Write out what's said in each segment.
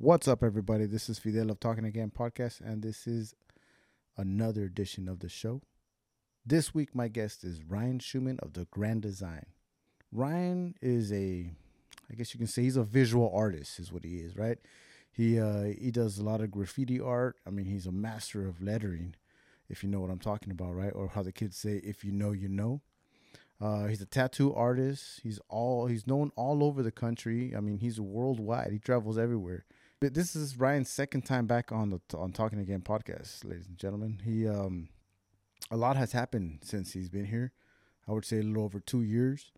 What's up, everybody? This is Fidel of Talking Again podcast, and this is another edition of the show. This week, my guest is Ryan Schuman of the Grand Design. Ryan is a, I guess you can say he's a visual artist, is what he is, right? He uh, he does a lot of graffiti art. I mean, he's a master of lettering, if you know what I'm talking about, right? Or how the kids say, "If you know, you know." Uh, he's a tattoo artist. He's all he's known all over the country. I mean, he's worldwide. He travels everywhere. But this is Ryan's second time back on the on Talking Again podcast, ladies and gentlemen. He um, a lot has happened since he's been here. I would say a little over two years,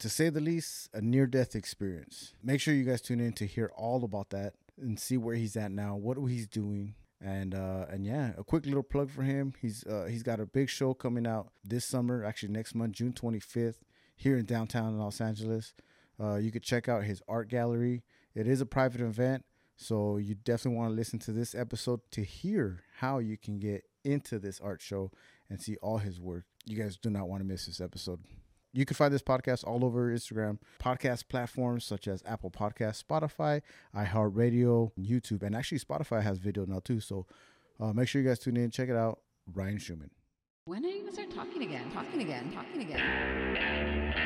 to say the least. A near death experience. Make sure you guys tune in to hear all about that and see where he's at now, what he's doing, and uh and yeah a quick little plug for him he's uh he's got a big show coming out this summer actually next month june 25th here in downtown los angeles uh you could check out his art gallery it is a private event so you definitely want to listen to this episode to hear how you can get into this art show and see all his work you guys do not want to miss this episode you can find this podcast all over Instagram, podcast platforms such as Apple Podcast, Spotify, iHeartRadio, YouTube, and actually Spotify has video now too. So uh, make sure you guys tune in, check it out. Ryan Schumann. When are you gonna start talking again? Talking again? Talking again?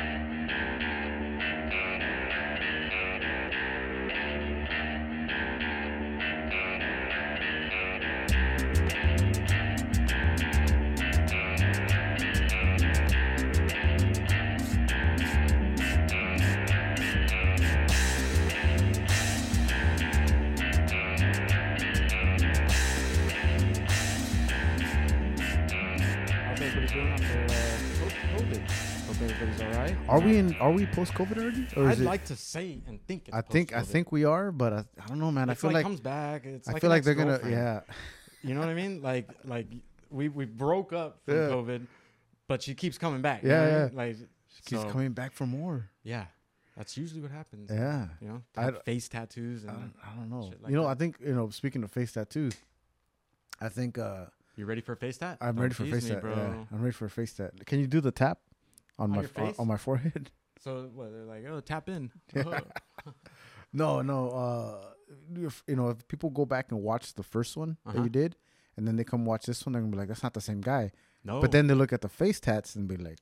Are we in? Are we post COVID already? Or I'd is it? like to say and think. It's I think I post-COVID. think we are, but I, I don't know, man. It's I feel like, comes back. It's I like feel an like they're gonna. ex-girlfriend. Yeah, You know what I mean? Like like we we broke up from Yeah. COVID, but she keeps coming back. you Yeah, know what I yeah. mean? Like keeps so, coming back for more. Yeah, that's usually what happens. Yeah, You know, I have d- face tattoos I and don't, I don't know. shit like you know, that. I think you know. Speaking of face tattoos, I think uh you ready for a face tat? I'm Don't ready for tease face me, tat. bro. Yeah, I'm ready for a face tat. Can you do the tap on, On my your face? on my forehead? So what? They're like, oh, tap in. No, no. Uh, if, you know, if people go back and watch the first one that Uh-huh. you did, and then they come watch this one, they're gonna be like, "That's not the same guy." no, But then they look at the face tats and be like,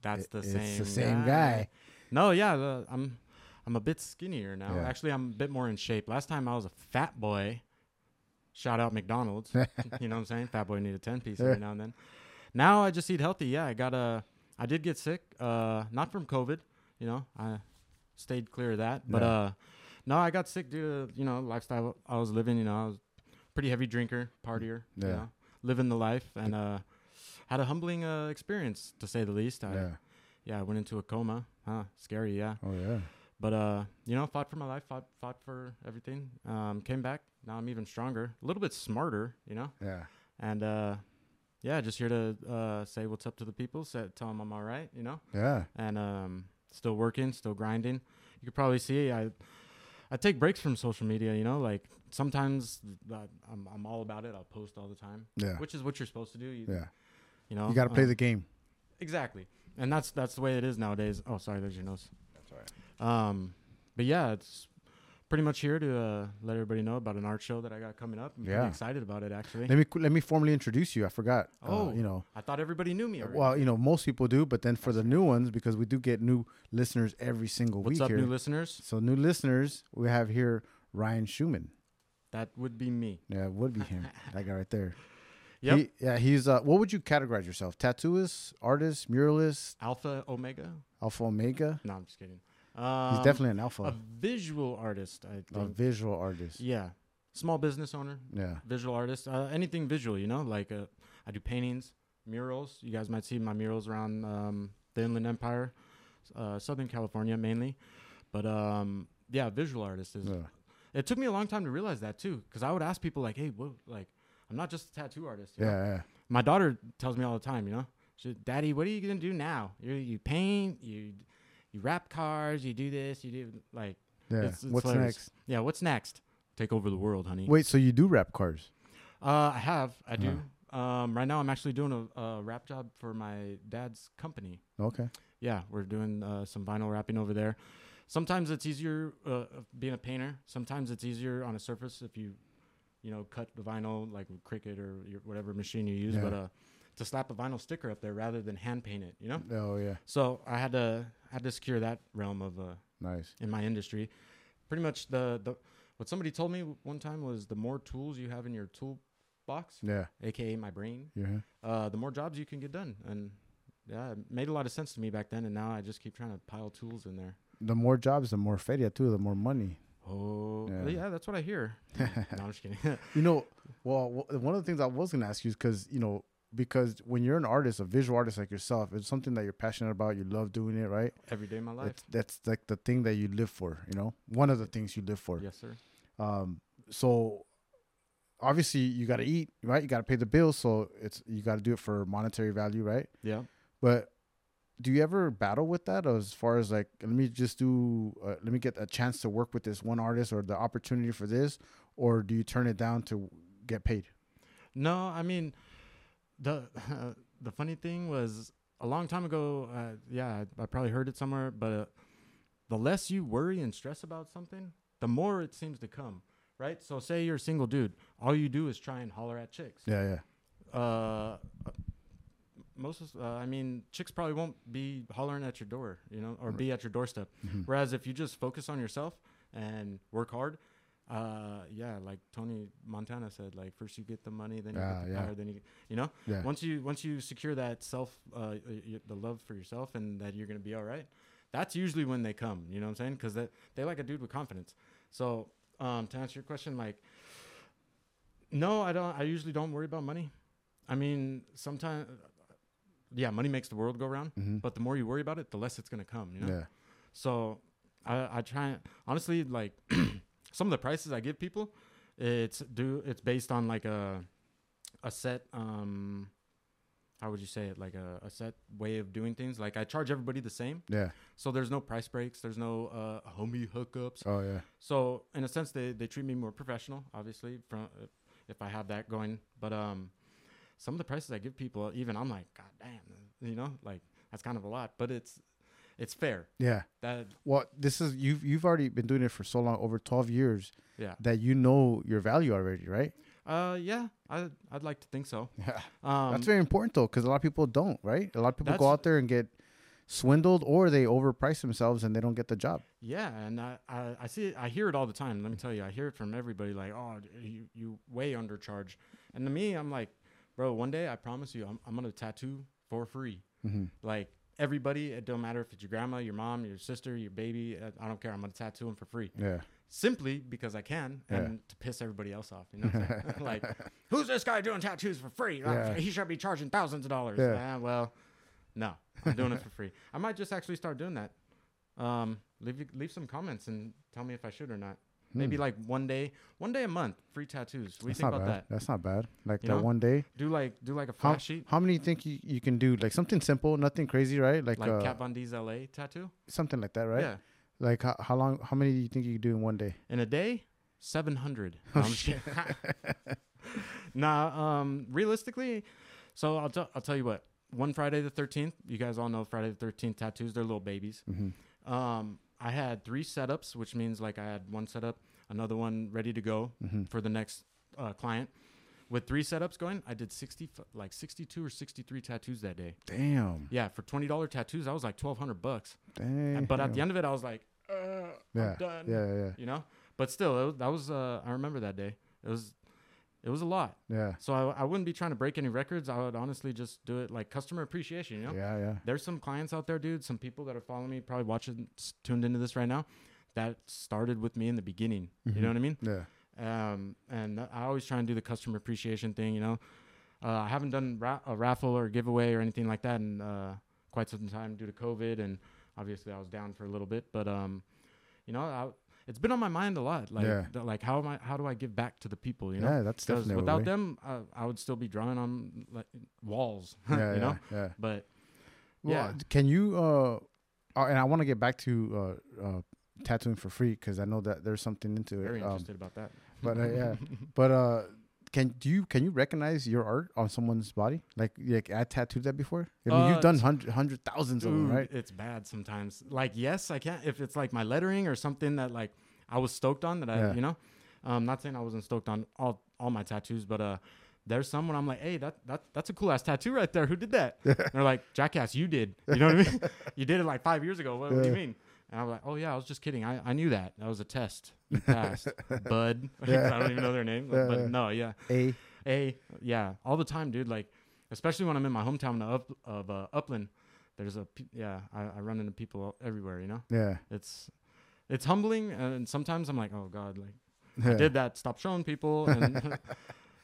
that's "It- the it's same. the same guy." No, yeah, the, I'm I'm a bit skinnier now. Yeah. Actually, I'm a bit more in shape. Last time I was a fat boy. Shout out McDonald's. you know what I'm saying? Fat boy need a 10 piece every now and then. Now I just eat healthy. Yeah, I got a I did get sick. Uh not from COVID, you know. I stayed clear of that. But Yeah. uh no, I got sick due to, you know, lifestyle I was living, you know. I was pretty heavy drinker, partier, you know, living the life and uh had a humbling uh, experience to say the least. I, "Yeah, yeah, I went into a coma. Huh, scary, yeah. oh yeah, But uh, you know, fought for my life, fought fought for everything. Um, came back. Now I'm even stronger, a little bit smarter, you know. yeah, And uh, yeah, just here to uh, say what's up to the people, tell them I'm all right, you know. yeah, And um, still working, still grinding. You could probably see I I take breaks from social media, you know. Like sometimes I'm I'm all about it. I'll post all the time, yeah, which is what you're supposed to do. You, yeah. you know, You got to play um, the game. Exactly, and that's that's the way it is nowadays. Oh, sorry, there's your nose. That's all right. Um, but yeah, it's pretty much here to uh, let everybody know about an art show that I got coming up. I'm Yeah. excited about it actually. Let me let me formally introduce you. I forgot. Oh, uh, you know, I thought everybody knew me already. well, you know, most people do, but then for the new ones, because we do get new listeners every single What's week What's up, here. new listeners? so new listeners, we have here Ryan Schumann. That would be me. Yeah, it would be him. that guy right there. Yep. He, yeah, he's uh what would you categorize yourself? Tattooist, artist, muralist, Alpha Omega? alpha omega? No, I'm just kidding. Um, He's definitely an alpha. a visual artist. I A think. A visual artist. yeah, small business owner, Yeah. visual artist. Uh, anything visual, you know. Like uh, I do paintings, murals. You guys might see my murals around um, the Inland Empire, uh, Southern California mainly. But um, yeah, visual artist is Yeah. It took me a long time to realize that too, because I would ask people like, "Hey, what? Like, I'm not just a tattoo artist." Yeah, yeah. My daughter tells me all the time, you know, she, "Daddy, what are you gonna do now? You you paint, you you wrap cars, you do this, you do like, Yeah. It's- it's What's hilarious. next? yeah, what's next? Take over the world, honey." Wait, so you do wrap cars? Uh, I have, I do. Um, right now I'm actually doing a, a wrap job for my dad's company. Okay. Yeah, we're doing uh, some vinyl wrapping over there. sometimes it's easier uh, being a painter. Sometimes it's easier on a surface if you, you know, cut the vinyl like Cricut or your, whatever machine you use. Yeah. But uh, to slap a vinyl sticker up there rather than hand paint it, you know. Oh yeah, So I had to had to secure that realm of uh, nice. in my industry. Pretty much the the what somebody told me one time was the more tools you have in your tool box, Yeah, aka my brain, yeah. uh, the more jobs you can get done. And yeah, it made a lot of sense to me back then. And now I just keep trying to pile tools in there. The more jobs, the more feria too. The more money. Oh, Yeah. yeah, that's what I hear. no, I'm just kidding. You know, well, one of the things I was gonna ask you is because you know, because when you're an artist, a visual artist like yourself, it's something that you're passionate about. You love doing it, right? Every day of my life. That's that's like the thing that you live for. You know, one of the things you live for. Yes, sir. Um, so obviously you got to eat, right? You got to pay the bills, so it's you got to do it for monetary value, right? Yeah. But do you ever battle with that as far as like let me just do uh, let me get a chance to work with this one artist or the opportunity for this or do you turn it down to get paid? No, I mean, the the funny thing was a long time ago. Uh, yeah, I, I probably heard it somewhere, but uh, the less you worry and stress about something, the more it seems to come. Right. So, say you're a single dude, all you do is try and holler at chicks. Yeah, yeah. Uh, most of, uh, I mean, chicks probably won't be hollering at your door, you know, or be at your doorstep. Mhm. Whereas if you just focus on yourself and work hard, uh, yeah, like Tony Montana said, like first you get the money, then you Ah, get the yeah. power, then you, you know, Yeah. once you once you secure that self, uh, y- the love for yourself, and that you're gonna be all right. That's usually when they come. You know what I'm saying? Because they they like a dude with confidence. So um, to answer your question, like, no, I don't. I usually don't worry about money. I mean, sometimes, yeah, money makes the world go round. Mhm. But the more you worry about it, the less it's gonna come. You know. Yeah. So I, I try honestly like some of the prices I give people, it's do it's based on like a a set um how would you say it like a, a set way of doing things. Like I charge everybody the same, Yeah. so there's no price breaks, there's no uh, homie hookups. Oh yeah. So in a sense, they they treat me more professional, obviously, from if I have that going. But um, some of the prices I give people, even I'm like, God damn, you know, like that's kind of a lot, but it's it's fair. Yeah. That Well, this is you've you've already been doing it for so long, over twelve years, yeah. that you know your value already, right? Uh, yeah, I I'd like to think so. Yeah. Um, That's very important though, because a lot of people don't, right? A lot of people go out there and get swindled, or they overprice themselves and they don't get the job. yeah, and I, I I see it, I hear it all the time. Let me tell you, I hear it from everybody. Like, oh, you you way undercharge. And to me, I'm like, bro, one day I promise you, I'm I'm gonna tattoo for free. Mm-hmm. Like everybody, it don't matter if it's your grandma, your mom, your sister, your baby. uh, I don't care. I'm gonna tattoo them for free. Yeah. simply because I can Yeah. and to piss everybody else off. You know, what I'm saying? like who's this guy doing tattoos for free? Uh, Yeah. He should be charging thousands of dollars. Yeah. Ah, well, no, I'm doing it for free. I might just actually start doing that. Um, leave leave some comments and tell me if I should or not. Maybe like one day, one day a month, free tattoos. What do you Hmm. That's think not about bad. that? That's not bad. Like You that know? one day. Do like do like a How, flash sheet, how many you think you, you can do? Like something simple, nothing crazy, right? Like, like uh, Kat Von D's LA tattoo. something like that, right? Yeah, Like how, how long? How many do you think you can do in one day? in a day, seven hundred. Oh, No, I'm just kidding. nah, um, realistically, so I'll tell I'll tell you what. One Friday the thirteenth, you guys all know Friday the thirteenth tattoos. They're little babies. Mm-hmm. Um, I had three setups, which means like I had one setup, another one ready to go Mm-hmm. for the next uh, client. With three setups going, I did sixty, like sixty-two or sixty-three tattoos that day. Damn. Yeah, for twenty dollar tattoos, I was like twelve hundred bucks. Damn. But at the end of it, I was like, uh, yeah. I'm done Yeah, yeah, you know. But still, it was, that was uh, I remember that day. It was it was a lot. yeah, So I, I wouldn't be trying to break any records. I would honestly just do it like customer appreciation. You know, yeah, yeah. there's some clients out there, dude. Some people that are following me, probably watching, tuned into this right now, that started with me in the beginning. You know what I mean? Yeah. Um, and I always try and do the customer appreciation thing. You know, uh, I haven't done ra- a raffle or giveaway or anything like that in uh, quite some time due to COVID, and obviously I was down for a little bit. But um, you know, I, it's been on my mind a lot. Like, Yeah. like how am I? How do I give back to the people? You know, yeah, that's definitely without them, uh, I would still be drawing on like, walls. yeah, you know, yeah, yeah. but Well, yeah. Can you? Uh, uh, and I want to get back to uh, uh, tattooing for free because I know that there's something into it. very Um, interested about that. but uh, yeah, but uh, can do you can you recognize your art on someone's body? Like like I tattooed that before. I mean, Uh, you've done hundred hundred thousands of them, right? It's bad sometimes. Like, yes, I can't. If it's like my lettering or something that like I was stoked on, that I, Yeah. you know, um, not saying I wasn't stoked on all all my tattoos, but uh, there's some when I'm like, hey, that that that's a cool ass tattoo right there. Who did that? And they're like, jackass, you did. You know what I mean? you did it like five years ago. What, what do you mean? And I'm like, oh yeah, I was just kidding. I, I knew that. That was a test. You passed, bud. I don't even know their name, Yeah, but no, yeah. A A, yeah, all the time, dude. Like, especially when I'm in my hometown of, of uh, Upland, there's a yeah. I, I run into people everywhere. You know, yeah. it's it's humbling, and sometimes I'm like, oh god, like yeah. I did that. Stop showing people. And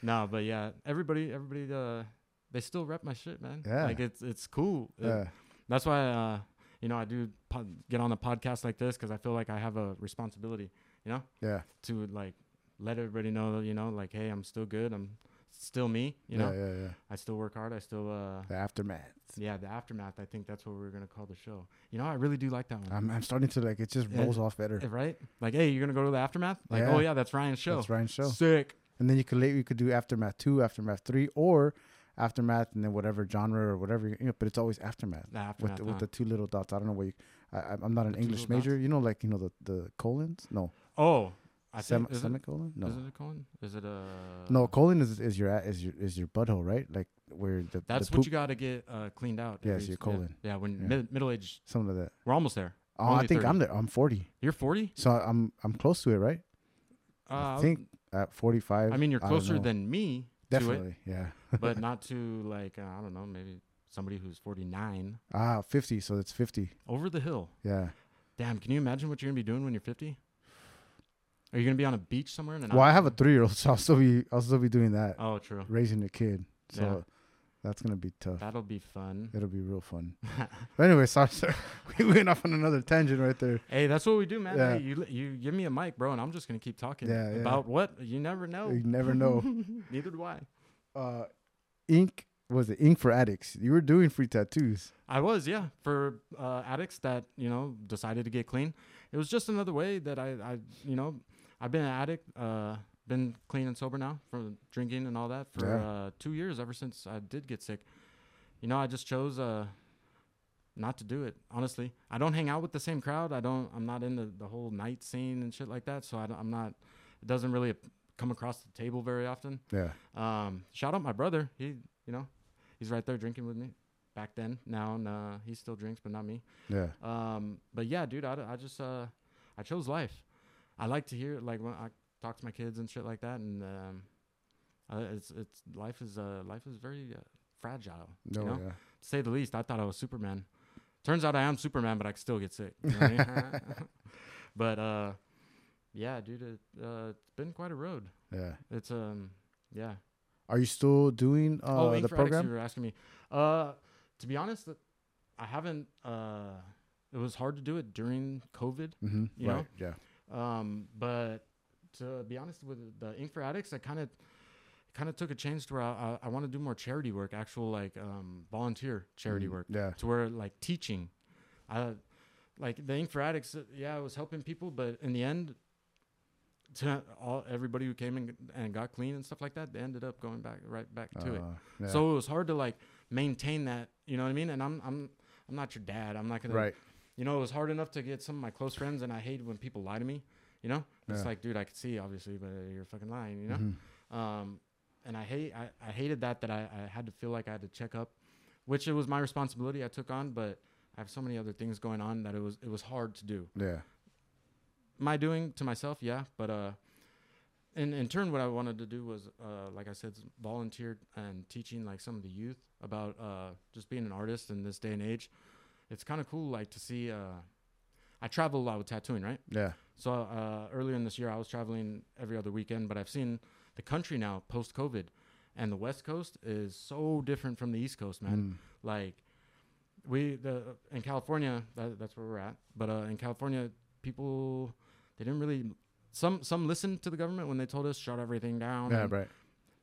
no, but yeah, everybody, everybody, uh, they still rep my shit, man. Yeah. like it's it's cool. It- Yeah. that's why uh, you know I do pod- get on a podcast like this because I feel like I have a responsibility. You know, Yeah. to like let everybody know, you know, like hey, I'm still good. I'm still me. You know. yeah, yeah, yeah. I still work hard. I still, uh, The aftermath. yeah, the aftermath. I think that's what we're gonna call the show. You know, I really do like that one. I'm, I'm starting to like it just Yeah. rolls off better. Eh, right? Like, hey, you're gonna go to the aftermath? Like, Yeah. oh yeah, that's Ryan's show. That's Ryan's show. Sick. And then you could later you could do aftermath two, aftermath three, or aftermath and then whatever genre or whatever. You know, but it's always aftermath. The with aftermath. the, with huh? the two little dots. I don't know what you. I, I'm not an The English major. You know, like you know the the colons. No, oh, I Sem- think is it, semicolon. No, is it a colon? Is it a no. Colon is is your is your is your butthole, right? Like where the That's the what you got to get uh, cleaned out. Yeah, it's your s- yeah. colon. Yeah, when Yeah. Mid- middle age, something like that. we're almost there. Oh, Only I think 30. I'm there. I'm 40, You're 40. so I'm I'm close to it, right? Uh, I think at 45. I mean, you're closer than me definitely. Yeah. but not to like uh, I don't know, maybe somebody who's 49 Ah, 50. So it's 50. over the hill. Yeah. Damn, can you imagine what you're gonna be doing when you're 50? Are you gonna be on a beach somewhere? In an Well, I have a three year old, so I'll still be I'll still be doing that, Oh, true. raising a kid. So Yeah. That's gonna be tough. That'll be fun. It'll be real fun. but anyway, sorry, sir. We went off on another tangent right there. hey, that's what we do, man. Yeah. Hey, you you give me a mic, bro, and I'm just gonna keep talking Yeah, yeah. about what you never know. You never know. Neither do I. uh, ink was it ink for addicts? You were doing free tattoos. I was, yeah, for uh, addicts that you know decided to get clean. It was just another way that I, I you know, I've been an addict, uh, been clean and sober now from drinking and all that for Yeah. uh, two years ever since I did get sick. You know, I just chose uh, not to do it. Honestly, I don't hang out with the same crowd. I don't. I'm not in the, the whole night scene and shit like that. So I I'm not. It doesn't really come across the table very often. Yeah. Um, shout out my brother. He, you know, he's right there drinking with me. Back then, now uh, he still drinks, but not me. Yeah. Um, but yeah, dude, I, I just uh, I chose life. I like to hear like when I talk to my kids and shit like that, and um, uh, it's it's life is uh life is very uh, fragile. No. you know, Yeah. to say the least. I thought I was Superman. Turns out I am Superman, but I still get sick. You know I mean? but uh, yeah, dude, it, uh, it's been quite a road. Yeah. It's um, yeah. Are you still doing uh, oh, the program? you were asking me. Uh, to be honest, uh, I haven't. Uh, it was hard to do it during COVID. Mm-hmm. you right. know? Yeah. Um, but to be honest, with the Ink for Addicts, I kind of kind of took a change to where I, I, I want to do more charity work, actual like um, volunteer charity Mm, work, Yeah. to where like teaching. I like the Ink for Addicts. Yeah, I was helping people, but in the end, to all everybody who came and, and got clean and stuff like that, they ended up going back right back to it. Uh, yeah. So it was hard to like maintain that, you know what I mean? And I'm I'm I'm not your dad. I'm not gonna right. you know, it was hard enough to get some of my close friends and I hate when people lie to me, you know? It's Yeah. like, dude, I could see obviously, but you're fucking lying, you know? Mhm. Um and I hate I, I hated that that I, I had to feel like I had to check up, which it was my responsibility I took on, but I have so many other things going on that it was it was hard to do. Yeah. My doing to myself, yeah, but uh in in turn what I wanted to do was uh like I said volunteer and teaching like some of the youth about uh just being an artist in this day and age. It's kind of cool like to see uh I travel a lot with tattooing, right? Yeah. So uh earlier in this year I was traveling every other weekend, but I've seen the country now post COVID and the West Coast is so different from the East Coast, man Mm. like we the in California that, that's where we're at but uh in California people they didn't really some some listened to the government when they told us shut everything down Yeah. Right.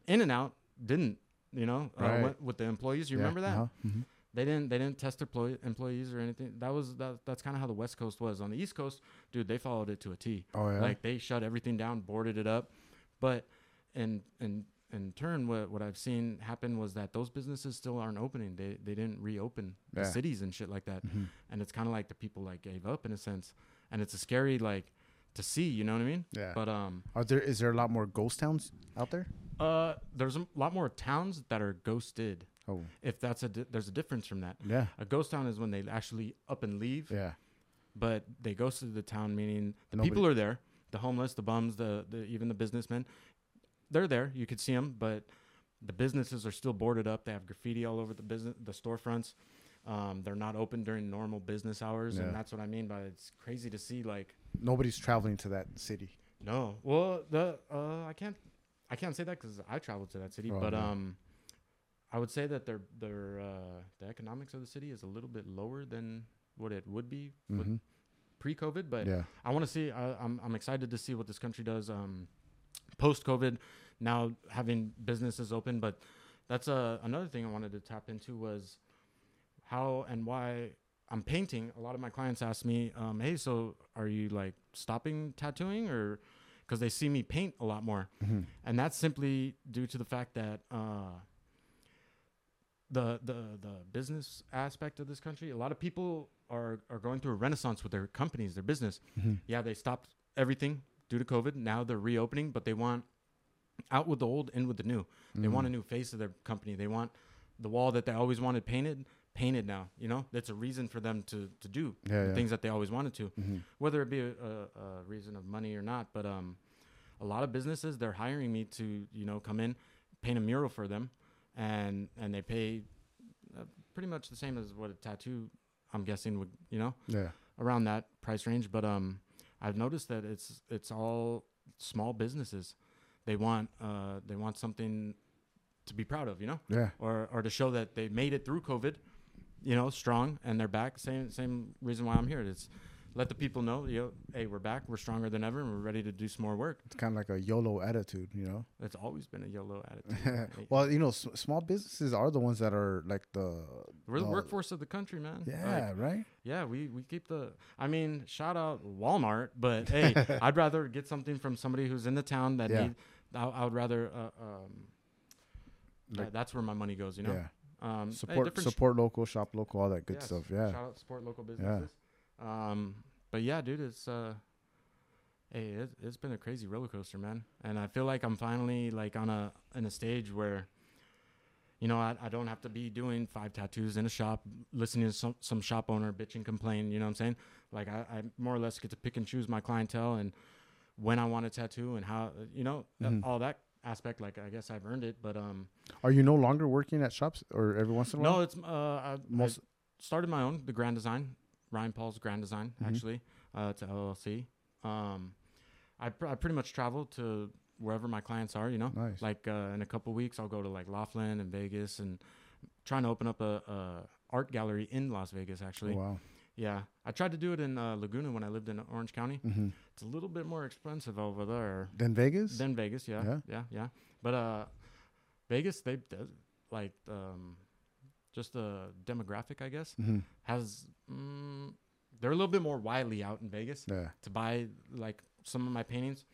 in and out didn't you know uh, Right. with, with the employees you Yeah, remember that uh-huh, mhm. They didn't they didn't test their employ- employees or anything that was that, that's kind of how the west coast was on the east coast dude they followed it to a t Oh yeah. like they shut everything down boarded it up but in in in turn, what what I've seen happen was that those businesses still aren't opening. They they didn't reopen the cities and shit like that. Mhm. And it's kind of like the people like gave up in a sense, and it's a scary like to see. You know what I mean? Yeah. But um, Are there is there a lot more ghost towns out there? uh, there's a lot more towns that are ghosted. Oh, If that's a di- there's a difference from that. yeah, A ghost town is when they actually up and leave, yeah, but they ghosted the town, meaning the Nobody- people are there, the homeless, the bums, the, the even the businessmen, they're there. You could see them, but the businesses are still boarded up. They have graffiti all over the business, the storefronts. Um, they're not open during normal business hours, Yeah. and that's what I mean by it's crazy to see. Like, nobody's traveling to that city. no, well, the uh, I can't, I can't say that because I traveled to that city, Oh, but um, I would say that their their uh, the economics of the city is a little bit lower than what it would be Mhm. pre-COVID, but Yeah, I want to see. I, I'm I'm excited to see what this country does um, post-COVID. Now having businesses open, but that's uh, another thing I wanted to tap into was how and why I'm painting. A lot of my clients ask me, um, "Hey, so are you like stopping tattooing or?" Because they see me paint a lot more, Mhm. and that's simply due to the fact that uh, the the the business aspect of this country, a lot of people are are going through a renaissance with their companies, their business. Mhm. Yeah, they stopped everything due to COVID. Now they're reopening, but they want out with the old, in with the new. They want a Mhm. new face of their company. They want the wall that they always wanted painted, painted now. You know, that's a reason for them to to do yeah, the yeah. things that they always wanted to, Mhm. whether it be a, a, a reason of money or not. But um, a lot of businesses they're hiring me to you know come in, paint a mural for them, and and they pay uh, pretty much the same as what a tattoo. I'm guessing would you know yeah, around that price range. But um, I've noticed that it's it's all small businesses. They want uh they want something to be proud of, you know, yeah. or or to show that they made it through COVID, you know, strong and they're back. Same same reason why I'm here. It's let the people know, you know, hey, we're back, we're stronger than ever, and we're ready to do some more work. It's kind of like a YOLO attitude, you know. It's always been a YOLO attitude. Hey, well, you know, s- small businesses are the ones that are like the we're the the- workforce of the country, man. Like, Yeah, right. Yeah, we, we keep the. I mean, shout out Walmart, but hey, I'd rather get something from somebody who's in the town that Yeah. need. I, I would rather. Uh, um, Like- that's where my money goes. You know. Yeah, Um, hey, support sh- support local, shop local, all that good yes, stuff. Yeah, Shout out support local businesses. Yeah. Um, but yeah, dude, it's uh. Hey, it, it's been a crazy roller coaster, man, and I feel like I'm finally like on a in a stage where, you know, I, I don't have to be doing five tattoos in a shop, listening to some some shop owner bitch and complain. You know what I'm saying? Like I, I more or less get to pick and choose my clientele and when I want a tattoo and how you know uh, Mhm. all that aspect. Like I guess I've earned it, but um, Are you no longer working at shops or every once in a while? no, it's uh, I, Most- I started my own, the Grand Design, Ryan Paul's Grand Design, Mhm. actually. Uh, it's LLC. Um, I pr- I pretty much travel to wherever my clients are. You know, Nice. like uh, in a couple weeks, I'll go to like Laughlin and Vegas, and trying to open up a, a art gallery in Las Vegas. Actually, Oh, wow. yeah, I tried to do it in uh, Laguna when I lived in Orange County. hmm It's a little bit more expensive over there Then Vegas. than Vegas. Yeah, Yeah? yeah, yeah. But uh, Vegas, they they- like um, just the demographic, I guess, hmm has mm, they're a little bit more wily out in Vegas Yeah. to buy like some of my paintings,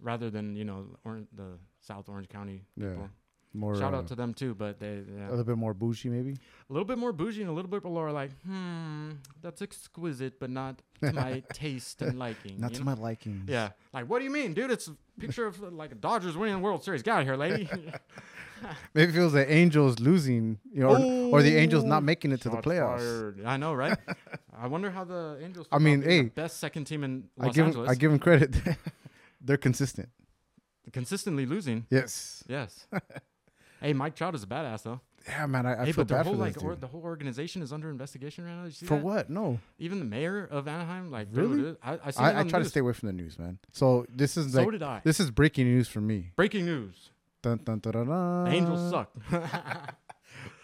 rather than you know or the South Orange County Yeah. people. More. Shout uh, out to them too, but they yeah. a little bit more bougie, maybe. a little bit more bougie and a little bit more like, hmm, that's exquisite, but not to my taste and liking. Not to know? my liking. Yeah, like what do you mean, dude? It's a picture of like a Dodgers winning the World Series. Get out of here, lady. Maybe it feels the Angels losing, you know, or, or the Angels not making it to the Shots playoffs. fired. I know, right? I wonder how the Angels. I feel mean, being the hey, best second team in I Los give 'em- Angeles, I give them credit. They're consistent. consistently losing. Yes. Yes. hey, Mike Trout is a badass though. Yeah, man. I, I hey, feel but their bad whole for like this or, the whole organization is under investigation right now. Did you see For that? what? No. Even the mayor of Anaheim, like Really? dude, I I, seen it I, I on the try to news. stay away from the news, man. So this is So like did I. this is breaking news for me. Breaking news: Dun, dun, dun. Angels suck.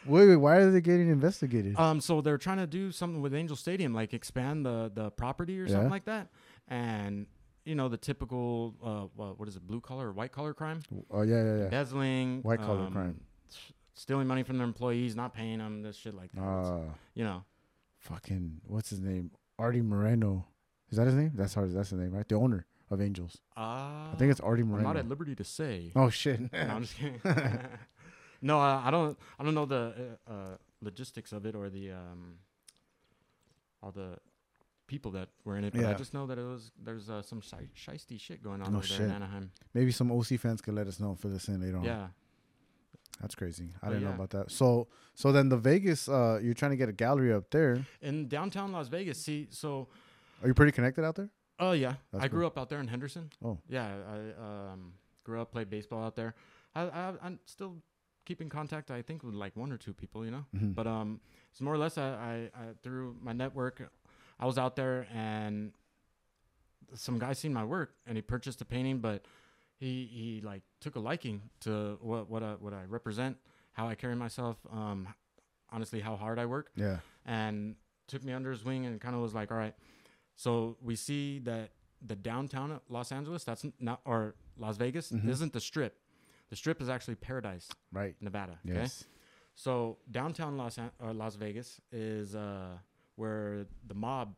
Wait, wait. Why are they getting investigated? Um, so they're trying to do something with Angel Stadium, like expand the the property or Yeah. something like that, and you know the typical uh, what, what is it, blue collar or white collar crime, oh yeah, yeah, yeah. embezzling, White collar um, crime. stealing money from their employees, not paying them, this shit like that. Uh, you know, fucking what's his name? Arte Moreno. Is that his name? That's hard. That's his name, right? The owner of Angels? Uh, I think it's Arte I'm Moreno. not at liberty to say. oh shit! No, I'm just kidding. no, uh, I don't. I don't know the uh, uh, logistics of it or the um, all the people that were in it. But I just know that it was there's uh, some shisty shit going on Oh, over there in. Anaheim. Maybe some OC fans could let us know for this in later on. Yeah. That's crazy. I Oh, didn't know about that. So so then the Vegas, uh, you're trying to get a gallery up there. In downtown Las Vegas, see, so Are you pretty connected out there? Oh yeah, That's I grew cool. up out there in Henderson. Oh. Yeah, I um, grew up, played baseball out there. I, I I'm still keeping contact. I think with like one or two people, you know. Mhm. But um, it's more or less I, I, I through my network, I was out there and some guy seen my work and he purchased a painting, but he he like took a liking to what what I, what I represent, how I carry myself, um, honestly how hard I work, yeah. and took me under his wing and kind of was like, all right, so we see that the downtown of Los Angeles, that's not or Las Vegas, Mhm. isn't the strip. The strip is actually Paradise, Right. Nevada. Okay? Yes. So downtown Los An- uh, Las Vegas is uh, where the mob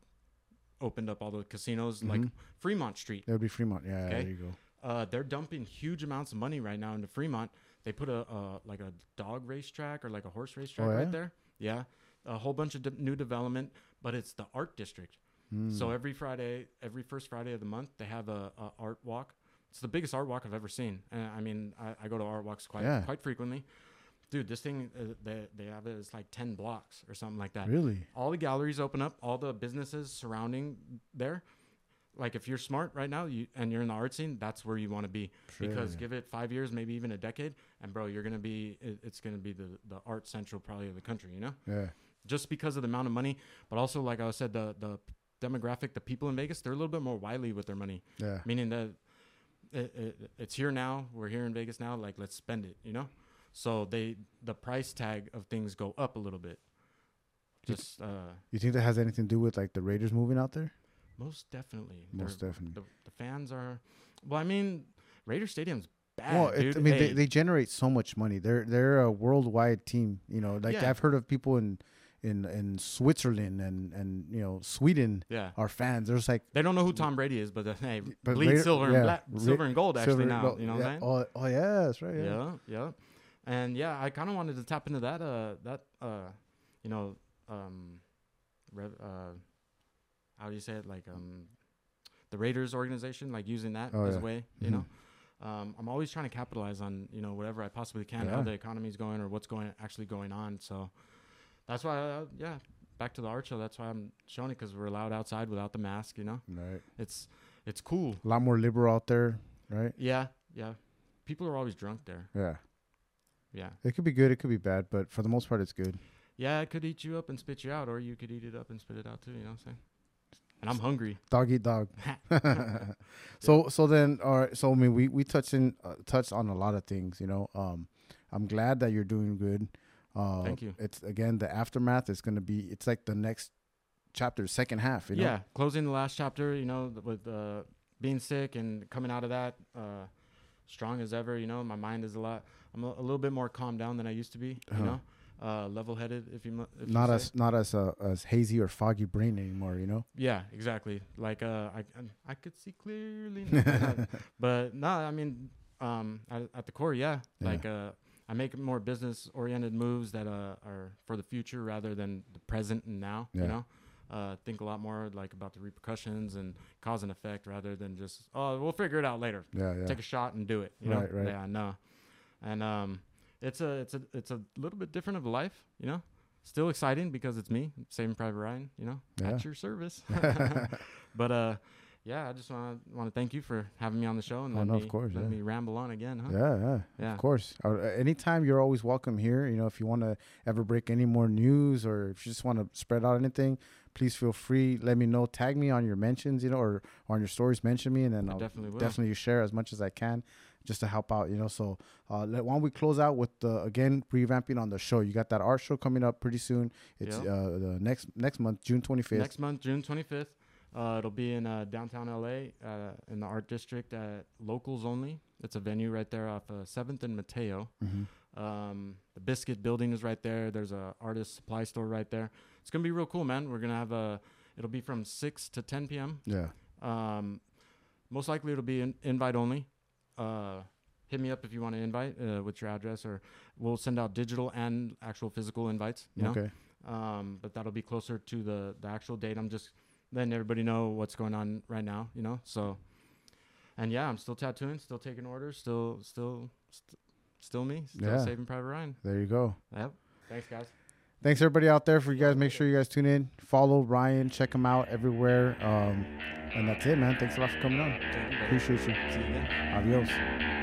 opened up all the casinos, like Mhm. Fremont Street. That would be Fremont. Yeah. Okay. There you go. Uh, they're dumping huge amounts of money right now into Fremont. They put a uh, like a dog racetrack or like a horse racetrack Oh, yeah? right there. Yeah, a whole bunch of de- new development, but it's the art district. So Mm. every Friday, every first Friday of the month, they have a, a art walk. It's the biggest art walk I've ever seen. And I mean, I, I go to art walks quite Yeah. quite frequently. Dude, this thing uh, they they have it as like ten blocks or something like that. really? All the galleries open up, all the businesses surrounding there. Like if you're smart right now, you and you're in the art scene, that's where you want to be. Because give it five years, maybe even a decade, and bro, you're gonna be. It, it's gonna be the the art central probably of the country. You know Yeah. just because of the amount of money, but also like I said, the the demographic, the people in Vegas, they're a little bit more wily with their money, Yeah. meaning that it, it, it's here now. We're here in Vegas now. Like let's spend it, you know. So they the price tag of things go up a little bit. You- Just uh, You think that has anything to do with like the Raiders moving out there? most definitely. Most They're- definitely. The, the fans are. Well, I mean, Raider Stadium's bad, well, it, dude. I mean, they, they generate so much money. They're they're a worldwide team. You know, like Yeah. I've heard of people in in in Switzerland and and you know Sweden yeah. are fans. There's like They don't know who Tom Brady is, but uh, hey, But bleed silver yeah, and black, silver and gold actually silver- now. no, you know yeah. what I'm saying? Oh, oh yeah, that's right. Yeah. yeah yeah and yeah i kind of wanted to tap into that uh that uh you know um rev, uh how do you say it like um the raiders organization like using that Oh, as a way you Mhm. know um i'm always trying to capitalize on you know whatever i possibly can how the economy's going or what's going actually going on so that's why uh, yeah back to the art show that's why i'm showing it because we're allowed outside without the mask you know Right. it's it's cool A lot more liberal out there, right? yeah yeah people are always drunk there Yeah. yeah It could be good. It could be bad, but for the most part, it's good. Yeah, it could eat you up and spit you out, or you could eat it up and spit it out too. You know what I'm saying? And I'm hungry. Dog eat dog. so so then, all right. So I mean, we we touched in uh, touched on a lot of things. You know, um, I'm glad that you're doing good. Uh, Thank you. It's again the aftermath is going to be. It's like the next chapter, second half. You know? Yeah, closing the last chapter. You know, with uh, being sick and coming out of that uh, strong as ever. You know, my mind is a lot. I'm a, a little bit more calmed down than I used to be. You Uh-huh. know, uh, level-headed. If you if you Not say. as not as uh, as hazy or foggy brain anymore. You know. Yeah, exactly. Like uh, I I- I could see clearly, but no, I mean, um, at, at the core, yeah. Yeah. Like uh, I make more business-oriented moves that uh are for the future rather than the present and now. Yeah. You know, uh, think a lot more like about the repercussions and cause and effect rather than just oh we'll figure it out later. Yeah. Yeah. Take a shot and do it. You Right, know? right. Yeah, no, and um, it's a it's a it's a little bit different of a life. You know. Still exciting because it's me, Saving Private Ryan, you know, Yeah. at your service. but uh, yeah, I just want to want to thank you for having me on the show and Oh, let no, me of course, let yeah. me ramble on again, huh? Yeah, yeah, Yeah. of course. Uh, anytime you're always welcome here. You know, if you want to ever break any more news or if you just want to spread out anything, please feel free. Let me know. Tag me on your mentions, you know, or on your stories. Mention me, and then I I'll definitely will. definitely share as much as I can, just to help out. You know, so uh, let, why don't we close out with the again revamping on the show? You got that art show coming up pretty soon. It's Yeah. uh, the next next month, June twenty fifth. Next month, June 25th. Uh, it'll be in uh, downtown LA uh, in the art district at Locals Only. It's a venue right there off uh, 7th and Mateo. Mm-hmm. Um, the Biscuit building is right there. There's a artist supply store right there. It's gonna be real cool, man. We're gonna have a. It'll be from 6 to 10 p.m. Yeah, Um, most likely it'll be in, invite only. Uh, hit me up if you want to invite uh, with your address, or we'll send out digital and actual physical invites. You know? Okay. um, but that'll be closer to the the actual date. I'm just letting everybody know what's going on right now, you know. So, and yeah, I'm still tattooing, still taking orders, still, still, st- still me, still Yeah. saving Private Ryan. There you go. Yep. Thanks, guys. Thanks everybody out there for you guys. Make sure you guys tune in, follow Ryan, check him out everywhere. Um, and that's it, man. Thanks a lot for coming on. Thank you, buddy. Appreciate you. See you again. Adios.